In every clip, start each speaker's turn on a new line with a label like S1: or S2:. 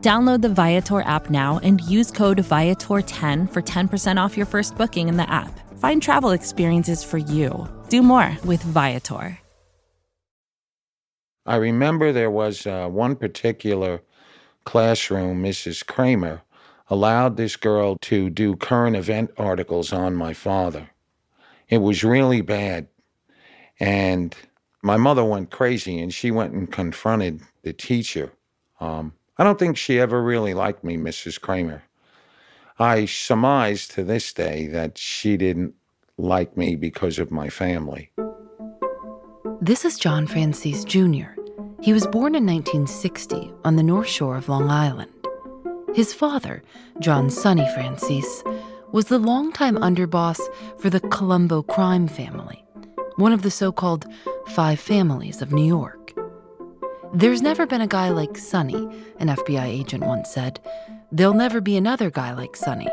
S1: Download the Viator app now and use code Viator10 for 10% off your first booking in the app. Find travel experiences for you. Do more with Viator.
S2: I remember there was uh, one particular classroom, Mrs. Kramer allowed this girl to do current event articles on my father. It was really bad. And my mother went crazy and she went and confronted the teacher. Um, I don't think she ever really liked me, Mrs. Kramer. I surmise to this day that she didn't like me because of my family.
S3: This is John Franzese Jr. He was born in 1960 on the North Shore of Long Island. His father, John Sonny Franzese, was the longtime underboss for the Colombo crime family, one of the so called five families of New York. There's never been a guy like Sonny, an FBI agent once said. There'll never be another guy like Sonny,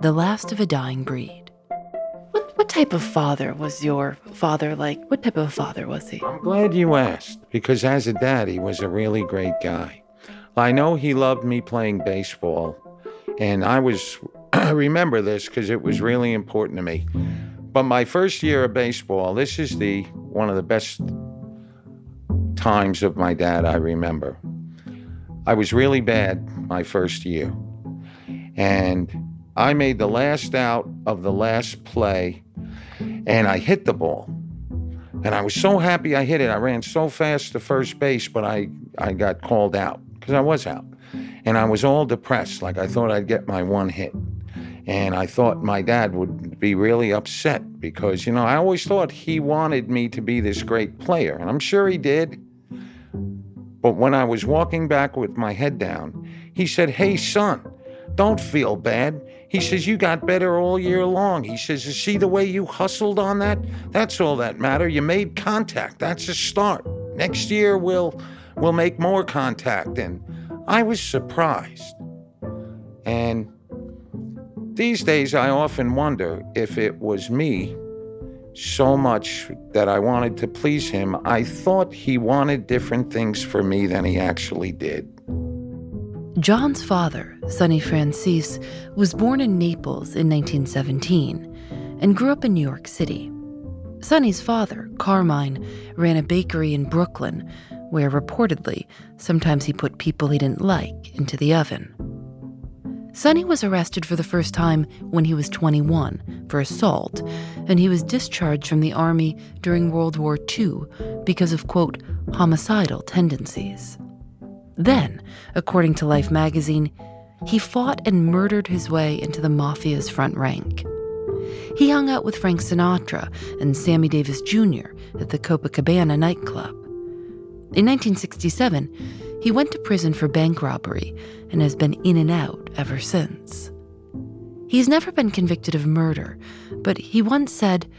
S3: the last of a dying breed. What, what type of father was your father like? What type of father was he?
S2: I'm glad you asked, because as a dad, he was a really great guy. I know he loved me playing baseball, and I was, I remember this because it was really important to me. But my first year of baseball, this is the one of the best times of my dad I remember. I was really bad my first year. And I made the last out of the last play and I hit the ball. And I was so happy I hit it. I ran so fast to first base, but I, I got called out because I was out. And I was all depressed, like I thought I'd get my one hit. And I thought my dad would be really upset because, you know, I always thought he wanted me to be this great player. And I'm sure he did. But when I was walking back with my head down, he said, Hey, son, don't feel bad. He says, You got better all year long. He says, You see the way you hustled on that? That's all that matter. You made contact. That's a start. Next year we'll we'll make more contact. And I was surprised. And these days I often wonder if it was me so much that I wanted to please him, I thought he wanted different things for me than he actually did.
S3: John's father, Sonny Franzese, was born in Naples in 1917 and grew up in New York City. Sonny's father, Carmine, ran a bakery in Brooklyn where reportedly sometimes he put people he didn't like into the oven. Sonny was arrested for the first time when he was 21 for assault, and he was discharged from the Army during World War II because of, quote, homicidal tendencies. Then, according to Life magazine, he fought and murdered his way into the mafia's front rank. He hung out with Frank Sinatra and Sammy Davis Jr. at the Copacabana nightclub. In 1967, he went to prison for bank robbery and has been in and out ever since. He's never been convicted of murder, but he once said,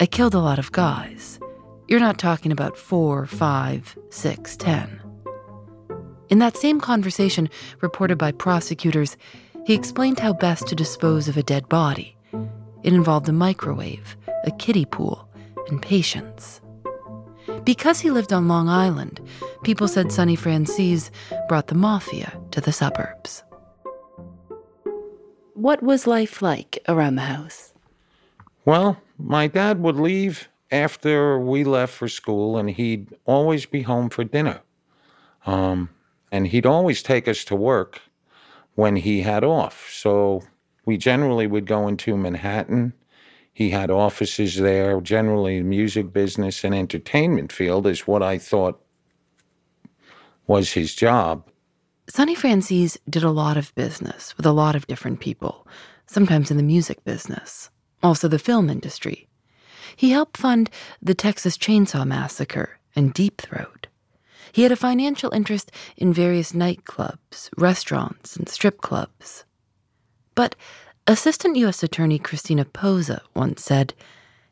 S3: I killed a lot of guys. You're not talking about four, five, six, ten. In that same conversation, reported by prosecutors, he explained how best to dispose of a dead body. It involved a microwave, a kiddie pool, and patience. Because he lived on Long Island, people said Sonny Franzese brought the mafia to the suburbs. What was life like around the house?
S2: Well, my dad would leave after we left for school, and he'd always be home for dinner. Um, and he'd always take us to work when he had off. So we generally would go into Manhattan. He had offices there. Generally, music business and entertainment field is what I thought was his job.
S3: Sonny Franzese did a lot of business with a lot of different people, sometimes in the music business, also the film industry. He helped fund the Texas Chainsaw Massacre and Deep Throat. He had a financial interest in various nightclubs, restaurants, and strip clubs. But Assistant U.S. Attorney Cristina Posa once said,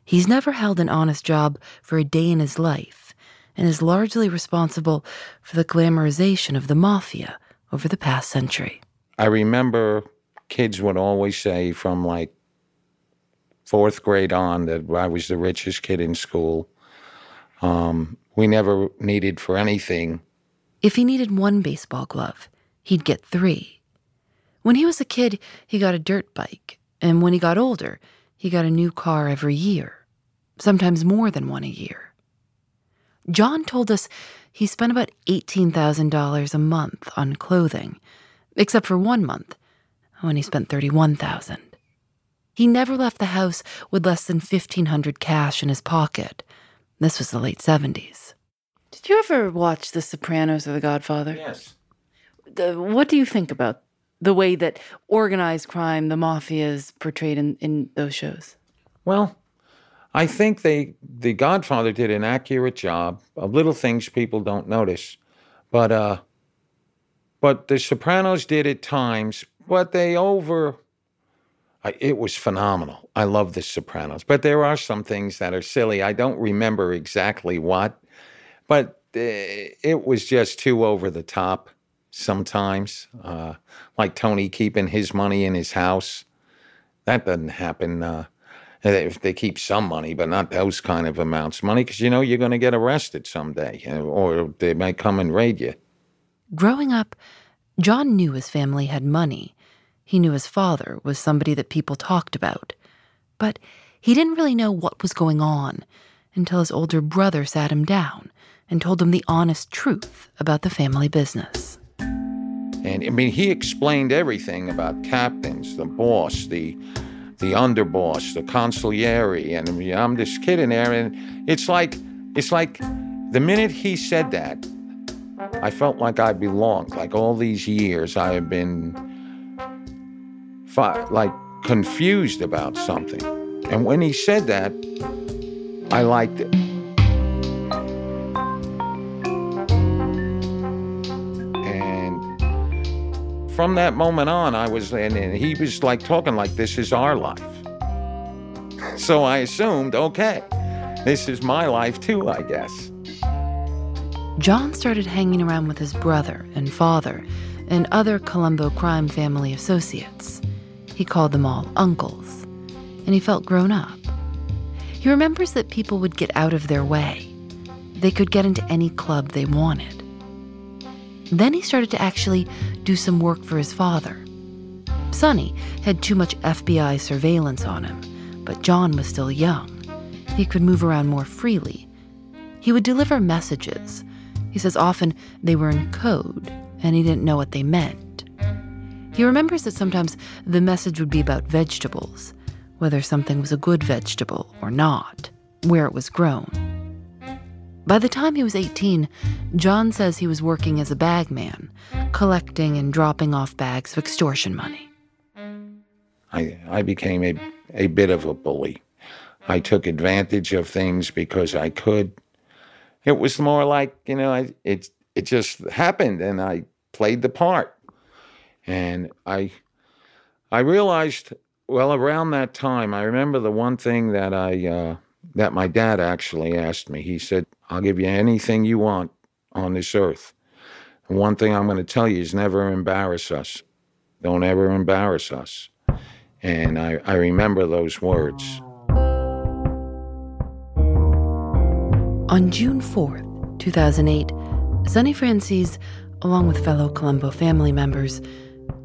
S3: He's never held an honest job for a day in his life and is largely responsible for the glamorization of the mafia over the past century.
S2: I remember kids would always say from like fourth grade on that I was the richest kid in school. Um, we never needed for anything.
S3: If he needed one baseball glove, he'd get three. When he was a kid, he got a dirt bike, and when he got older, he got a new car every year, sometimes more than one a year. John told us he spent about $18,000 a month on clothing, except for one month when he spent 31,000. He never left the house with less than 1500 cash in his pocket. This was the late 70s. Did you ever watch The Sopranos or The Godfather?
S2: Yes.
S3: The, what do you think about the way that organized crime, the mafia, is portrayed in, in those shows?
S2: Well, I think they The Godfather did an accurate job of little things people don't notice, but uh, but The Sopranos did at times, but they over. I, it was phenomenal. I love The Sopranos, but there are some things that are silly. I don't remember exactly what, but uh, it was just too over the top sometimes. Uh, like Tony keeping his money in his house. That doesn't happen. Uh, if they keep some money, but not those kind of amounts of money, because you know you're going to get arrested someday, or they might come and raid you.
S3: Growing up, John knew his family had money. He knew his father was somebody that people talked about. But he didn't really know what was going on until his older brother sat him down and told him the honest truth about the family business.
S2: And I mean, he explained everything about captains, the boss, the the underboss, the consigliere, and I mean, I'm just kidding there. And it's like, it's like, the minute he said that, I felt like I belonged. Like all these years, I have been, fi- like, confused about something. And when he said that, I liked it. From that moment on, I was, and, and he was like talking like this is our life. So I assumed, okay, this is my life too, I guess.
S3: John started hanging around with his brother and father and other Colombo crime family associates. He called them all uncles, and he felt grown up. He remembers that people would get out of their way. They could get into any club they wanted. Then he started to actually do some work for his father. Sonny had too much FBI surveillance on him, but John was still young. He could move around more freely. He would deliver messages. He says often they were in code, and he didn't know what they meant. He remembers that sometimes the message would be about vegetables, whether something was a good vegetable or not, where it was grown. By the time he was 18, John says he was working as a bagman, collecting and dropping off bags of extortion money.
S2: I, I became a, a bit of a bully. I took advantage of things because I could. It was more like, you know, I, it, it just happened and I played the part. And I, I realized, well, around that time, I remember the one thing that I, uh, that my dad actually asked me. He said, I'll give you anything you want on this earth. And one thing I'm going to tell you is never embarrass us. Don't ever embarrass us. And I, I remember those words.
S3: On June 4th, 2008, Sonny Franzese, along with fellow Colombo family members,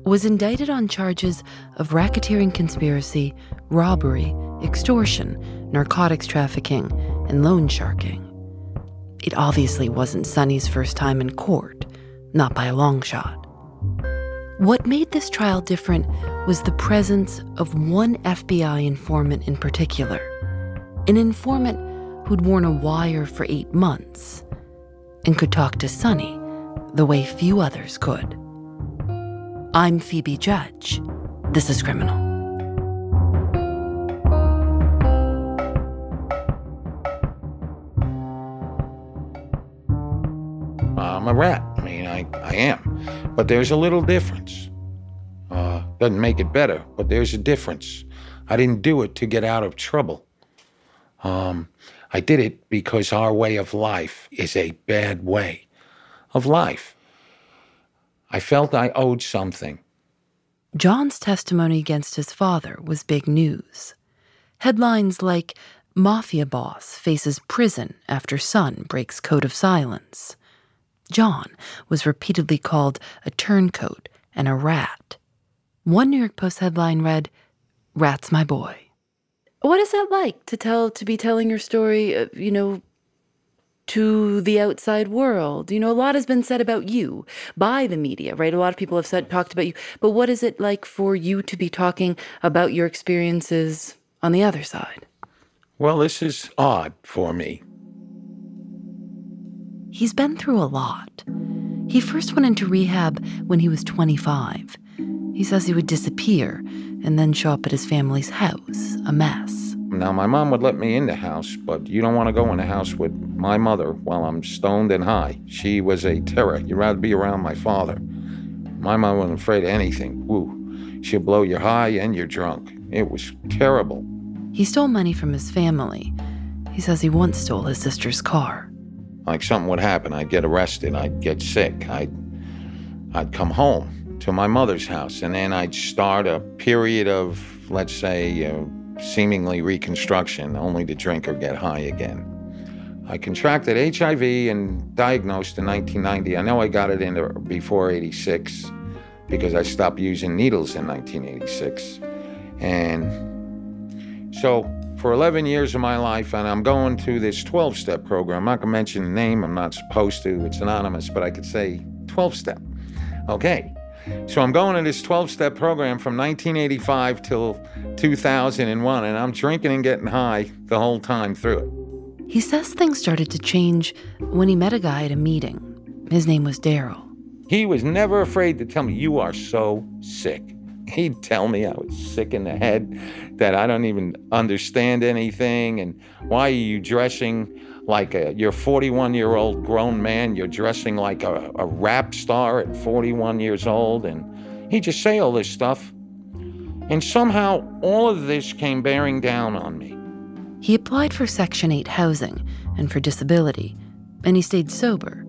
S3: was indicted on charges of racketeering conspiracy, robbery, extortion, narcotics trafficking, and loan sharking. It obviously wasn't Sonny's first time in court, not by a long shot. What made this trial different was the presence of one FBI informant in particular, an informant who'd worn a wire for eight months and could talk to Sonny the way few others could. I'm Phoebe Judge. This is Criminal.
S2: I'm a rat. I mean, I, I am. But there's a little difference. Uh, doesn't make it better, but there's a difference. I didn't do it to get out of trouble. Um, I did it because our way of life is a bad way of life. I felt I owed something.
S3: John's testimony against his father was big news. Headlines like Mafia Boss Faces Prison After Son Breaks Code of Silence. John was repeatedly called a turncoat and a rat. One New York Post headline read, Rat's my boy. What is that like to tell to be telling your story, uh, you know, to the outside world. You know, a lot has been said about you by the media, right? A lot of people have said talked about you. But what is it like for you to be talking about your experiences on the other side?
S2: Well, this is odd for me.
S3: He's been through a lot. He first went into rehab when he was 25. He says he would disappear and then show up at his family's house, a mess.
S2: Now, my mom would let me in the house, but you don't want to go in the house with my mother while I'm stoned and high. She was a terror. You'd rather be around my father. My mom wasn't afraid of anything. Woo. She'd blow you high and you're drunk. It was terrible.
S3: He stole money from his family. He says he once stole his sister's car.
S2: Like something would happen. I'd get arrested. I'd get sick. I'd, I'd come home to my mother's house, and then I'd start a period of, let's say, uh, seemingly reconstruction, only to drink or get high again. I contracted HIV and diagnosed in 1990. I know I got it in before 86 because I stopped using needles in 1986. And so for 11 years of my life, and I'm going to this 12 step program. I'm not going to mention the name, I'm not supposed to, it's anonymous, but I could say 12 step. Okay. So I'm going to this 12 step program from 1985 till 2001, and I'm drinking and getting high the whole time through it.
S3: He says things started to change when he met a guy at a meeting. His name was Daryl.
S2: He was never afraid to tell me, You are so sick. He'd tell me I was sick in the head, that I don't even understand anything, and why are you dressing like a, you're 41 year old grown man, you're dressing like a, a rap star at 41 years old, and he'd just say all this stuff. And somehow all of this came bearing down on me.
S3: He applied for Section 8 housing and for disability, and he stayed sober.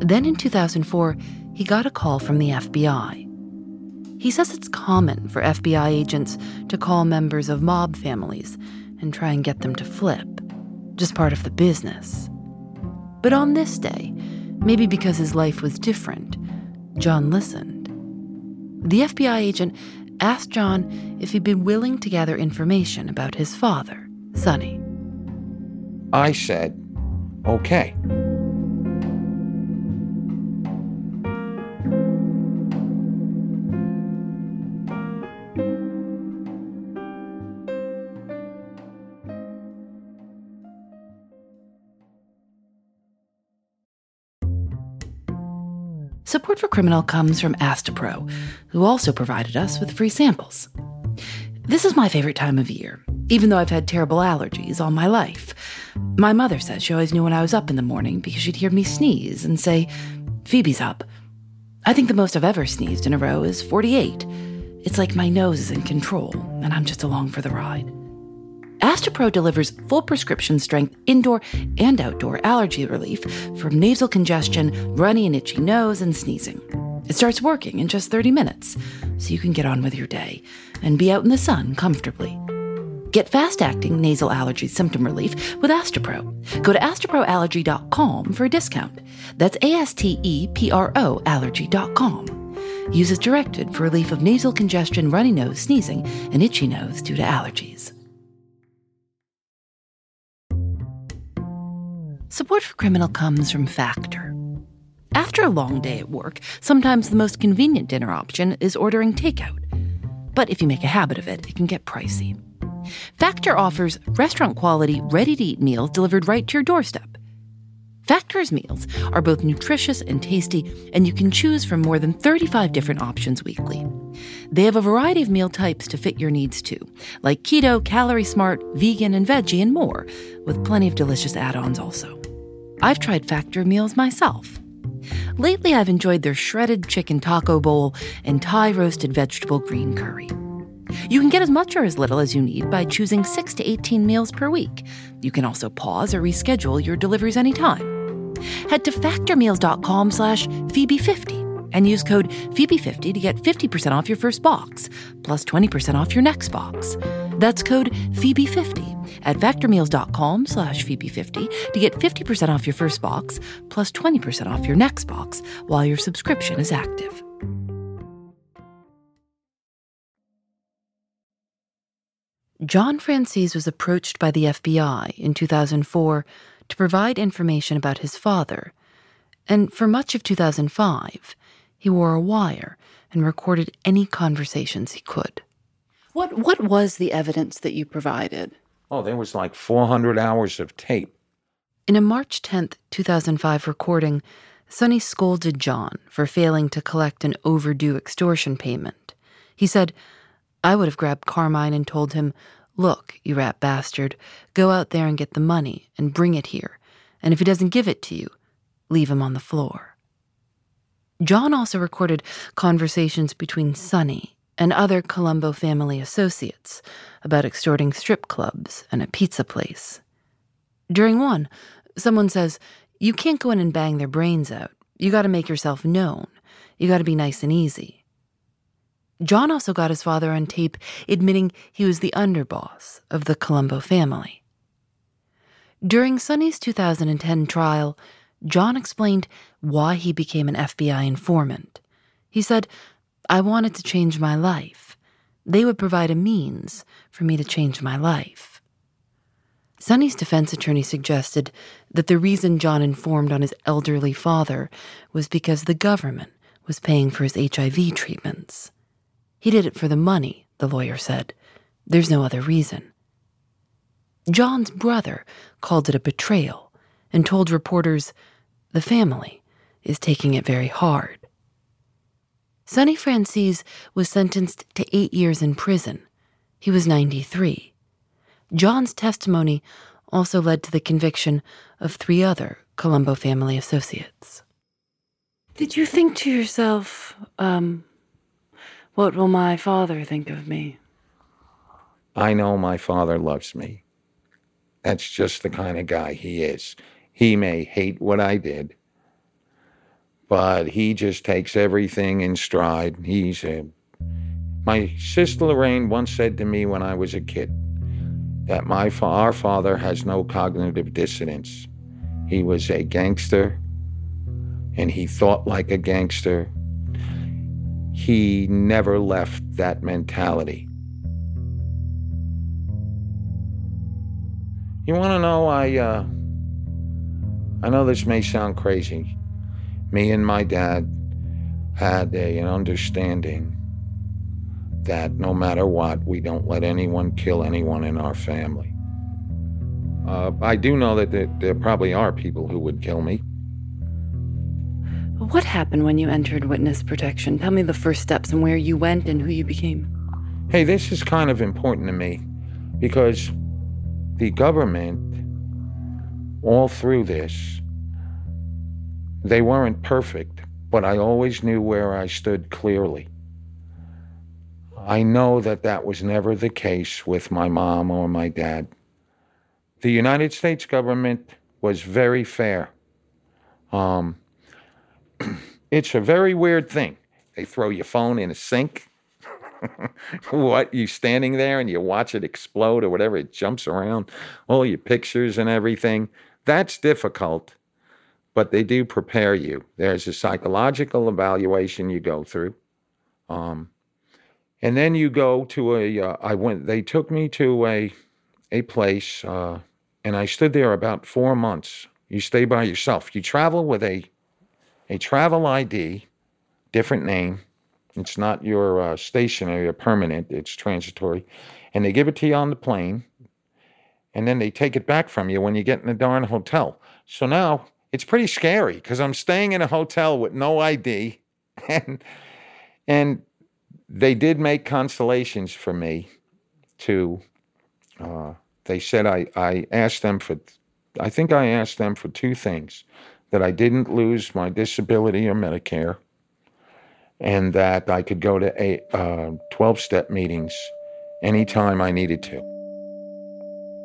S3: Then in 2004, he got a call from the FBI. He says it's common for FBI agents to call members of mob families and try and get them to flip just part of the business. But on this day, maybe because his life was different, John listened. The FBI agent asked John if he'd be willing to gather information about his father, Sonny.
S2: I said, okay.
S3: Support for Criminal comes from Astepro, who also provided us with free samples. This is my favorite time of year, even though I've had terrible allergies all my life. My mother says she always knew when I was up in the morning because she'd hear me sneeze and say, Phoebe's up. I think the most I've ever sneezed in a row is 48. It's like my nose is in control, and I'm just along for the ride. Astepro delivers full prescription strength indoor and outdoor allergy relief from nasal congestion, runny and itchy nose, and sneezing. It starts working in just 30 minutes, so you can get on with your day and be out in the sun comfortably. Get fast acting nasal allergy symptom relief with Astepro. Go to asteproallergy.com for a discount. That's A S T E P R O allergy.com. Use as directed for relief of nasal congestion, runny nose, sneezing, and itchy nose due to allergies. Support for Criminal comes from Factor. After a long day at work, sometimes the most convenient dinner option is ordering takeout. But if you make a habit of it, it can get pricey. Factor offers restaurant quality, ready to eat meals delivered right to your doorstep. Factor's meals are both nutritious and tasty, and you can choose from more than 35 different options weekly. They have a variety of meal types to fit your needs too, like keto, calorie smart, vegan, and veggie, and more, with plenty of delicious add ons also. I've tried Factor meals myself. Lately, I've enjoyed their shredded chicken taco bowl and Thai roasted vegetable green curry. You can get as much or as little as you need by choosing 6 to 18 meals per week. You can also pause or reschedule your deliveries anytime. Head to factormeals.com slash Phoebe50 and use code Phoebe50 to get 50% off your first box, plus 20% off your next box. That's code Phoebe50 at factormeals.com slash Phoebe50 to get 50% off your first box, plus 20% off your next box while your subscription is active. John Franzese was approached by the FBI in 2004 to provide information about his father, and for much of 2005, he wore a wire and recorded any conversations he could. What, what was the evidence that you provided?
S2: Oh, there was like 400 hours of tape.
S3: In a March 10th, 2005 recording, Sonny scolded John for failing to collect an overdue extortion payment. He said, I would have grabbed Carmine and told him, Look, you rat bastard, go out there and get the money and bring it here. And if he doesn't give it to you, leave him on the floor. John also recorded conversations between Sonny and other Colombo family associates about extorting strip clubs and a pizza place. During one, someone says, You can't go in and bang their brains out. You got to make yourself known. You got to be nice and easy. John also got his father on tape admitting he was the underboss of the Colombo family. During Sonny's 2010 trial, John explained why he became an FBI informant. He said, I wanted to change my life. They would provide a means for me to change my life. Sonny's defense attorney suggested that the reason John informed on his elderly father was because the government was paying for his HIV treatments. He did it for the money, the lawyer said. There's no other reason. John's brother called it a betrayal and told reporters the family is taking it very hard. Sonny Franzese was sentenced to eight years in prison. He was 93. John's testimony also led to the conviction of three other Colombo family associates. Did you think to yourself, um, what will my father think of me?
S2: I know my father loves me. That's just the kind of guy he is. He may hate what I did, but he just takes everything in stride. He's a. My sister Lorraine once said to me when I was a kid that my our father has no cognitive dissonance. He was a gangster, and he thought like a gangster, he never left that mentality. You want to know? I uh, I know this may sound crazy. Me and my dad had a, an understanding that no matter what, we don't let anyone kill anyone in our family. Uh, I do know that there, there probably are people who would kill me.
S3: What happened when you entered witness protection? Tell me the first steps and where you went and who you became.
S2: Hey, this is kind of important to me because the government, all through this, they weren't perfect, but I always knew where I stood clearly. I know that that was never the case with my mom or my dad. The United States government was very fair. Um, it's a very weird thing. They throw your phone in a sink. what you standing there and you watch it explode or whatever it jumps around all your pictures and everything that's difficult but they do prepare you there's a psychological evaluation you go through Um, and then you go to a. Uh, I went. They took me to a a place, uh, and I stood there about four months. You stay by yourself. You travel with a a travel ID, different name. It's not your uh, stationary or permanent. It's transitory, and they give it to you on the plane, and then they take it back from you when you get in the darn hotel. So now it's pretty scary because I'm staying in a hotel with no ID, and and they did make consolations for me to uh, they said I, I asked them for i think i asked them for two things that i didn't lose my disability or medicare and that i could go to a, uh, 12-step meetings anytime i needed to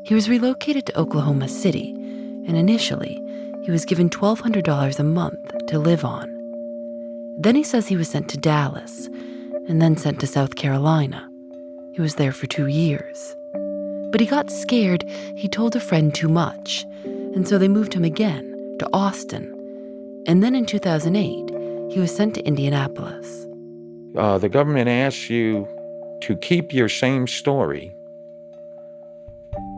S3: he was relocated to oklahoma city and initially he was given $1200 a month to live on then he says he was sent to dallas and then sent to South Carolina. He was there for two years. But he got scared he told a friend too much, and so they moved him again to Austin. And then in 2008, he was sent to Indianapolis.
S2: Uh, the government asks you to keep your same story.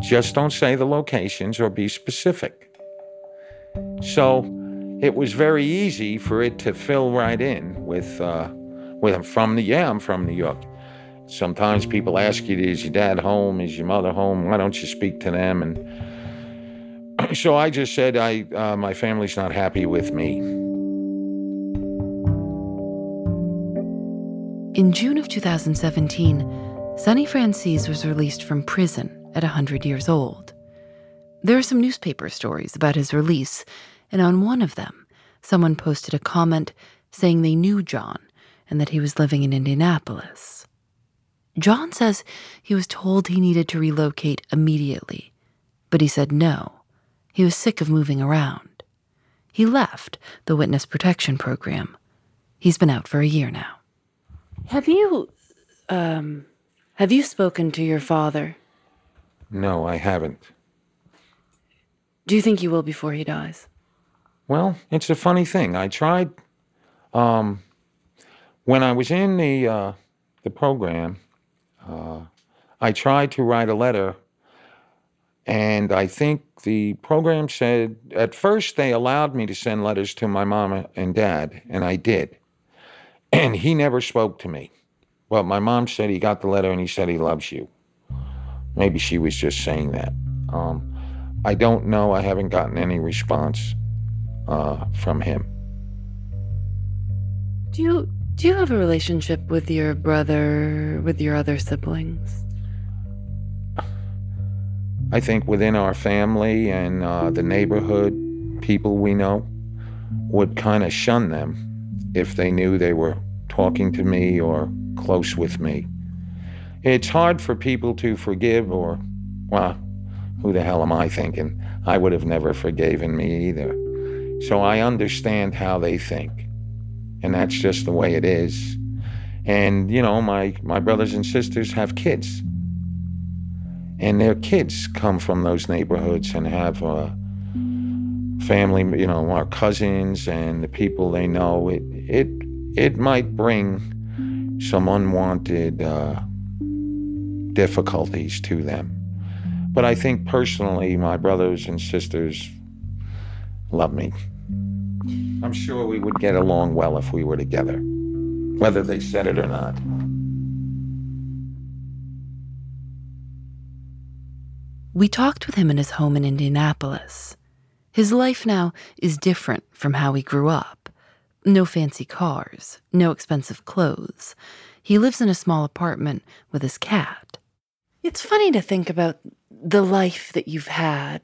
S2: Just don't say the locations or be specific. So it was very easy for it to fill right in with. Uh, well, I'm from the yeah, I'm from New York. Sometimes people ask you, is your dad home? Is your mother home? Why don't you speak to them? And so I just said, I uh, my family's not happy with me.
S3: In June of 2017, Sonny Franzese was released from prison at 100 years old. There are some newspaper stories about his release, and on one of them, someone posted a comment saying they knew John and that he was living in Indianapolis. John says he was told he needed to relocate immediately, but he said no. He was sick of moving around. He left the Witness Protection Program. He's been out for a year now. Have you, um, have you spoken to your father?
S2: No, I haven't.
S3: Do you think you will before he dies?
S2: Well, it's a funny thing. I tried um, when I was in the uh, the program, uh, I tried to write a letter, and I think the program said at first they allowed me to send letters to my mom and dad, and I did. And he never spoke to me. But my mom said he got the letter and he said he loves you. Maybe she was just saying that. Um, I don't know. I haven't gotten any response uh, from him.
S3: Do you do you have a relationship with your brother, with your other siblings?
S2: I think within our family and uh, the neighborhood, people we know would kind of shun them if they knew they were talking to me or close with me. It's hard for people to forgive, or, well, who the hell am I thinking? I would have never forgiven me either. So I understand how they think and that's just the way it is. And you know, my my brothers and sisters have kids, and their kids come from those neighborhoods and have uh, family. You know, our cousins and the people they know. It it it might bring some unwanted uh, difficulties to them. But I think personally, my brothers and sisters love me. I'm sure we would get along well if we were together, whether they said it or not.
S3: We talked with him in his home in Indianapolis. His life now is different from how he grew up. No fancy cars, no expensive clothes. He lives in a small apartment with his cat. It's funny to think about the life that you've had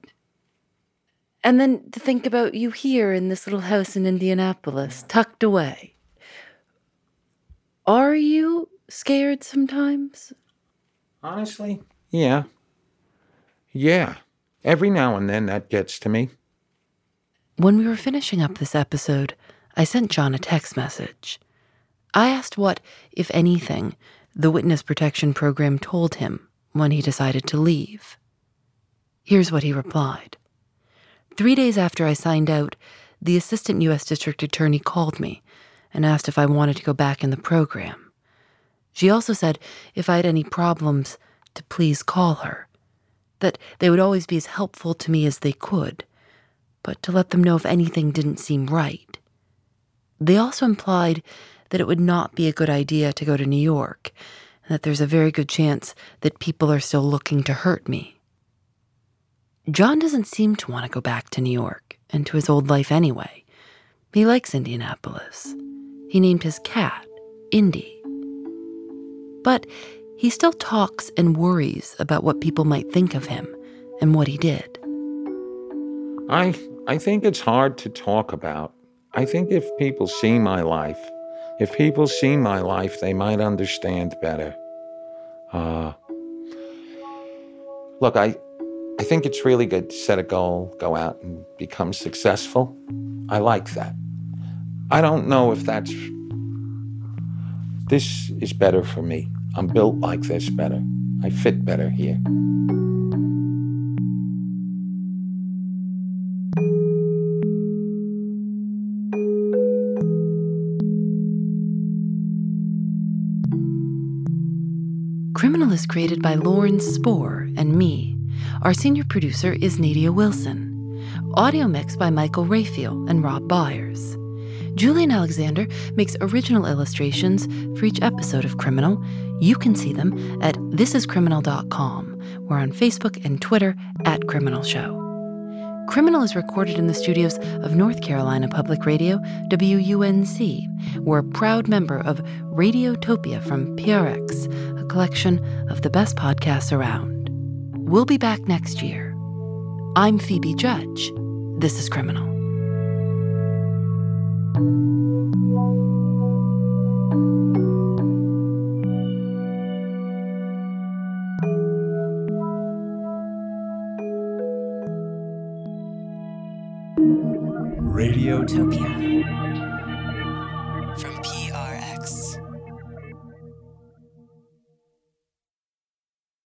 S3: and then to think about you here in this little house in Indianapolis, tucked away. Are you scared sometimes?
S2: Honestly, yeah. Yeah. Every now and then that gets to me.
S3: When we were finishing up this episode, I sent John a text message. I asked what, if anything, the Witness Protection Program told him when he decided to leave. Here's what he replied Three days after I signed out, the assistant U.S. District Attorney called me and asked if I wanted to go back in the program. She also said if I had any problems, to please call her, that they would always be as helpful to me as they could, but to let them know if anything didn't seem right. They also implied that it would not be a good idea to go to New York, that there's a very good chance that people are still looking to hurt me. John doesn't seem to want to go back to New York and to his old life anyway. He likes Indianapolis. He named his cat Indy. But he still talks and worries about what people might think of him and what he did.
S2: I I think it's hard to talk about. I think if people see my life, if people see my life, they might understand better. Uh, look, I I think it's really good to set a goal, go out and become successful. I like that. I don't know if that's this is better for me. I'm built like this better. I fit better here.
S3: Created by Lauren Spohr and me. Our senior producer is Nadia Wilson. Audio mix by Michael Raphael and Rob Byers. Julienne Alexander makes original illustrations for each episode of Criminal. You can see them at thisiscriminal.com. We're on Facebook and Twitter at Criminal Show. Criminal is recorded in the studios of North Carolina Public Radio, WUNC. We're a proud member of Radiotopia from PRX, collection of the best podcasts around. We'll be back next year. I'm Phoebe Judge. This is Criminal.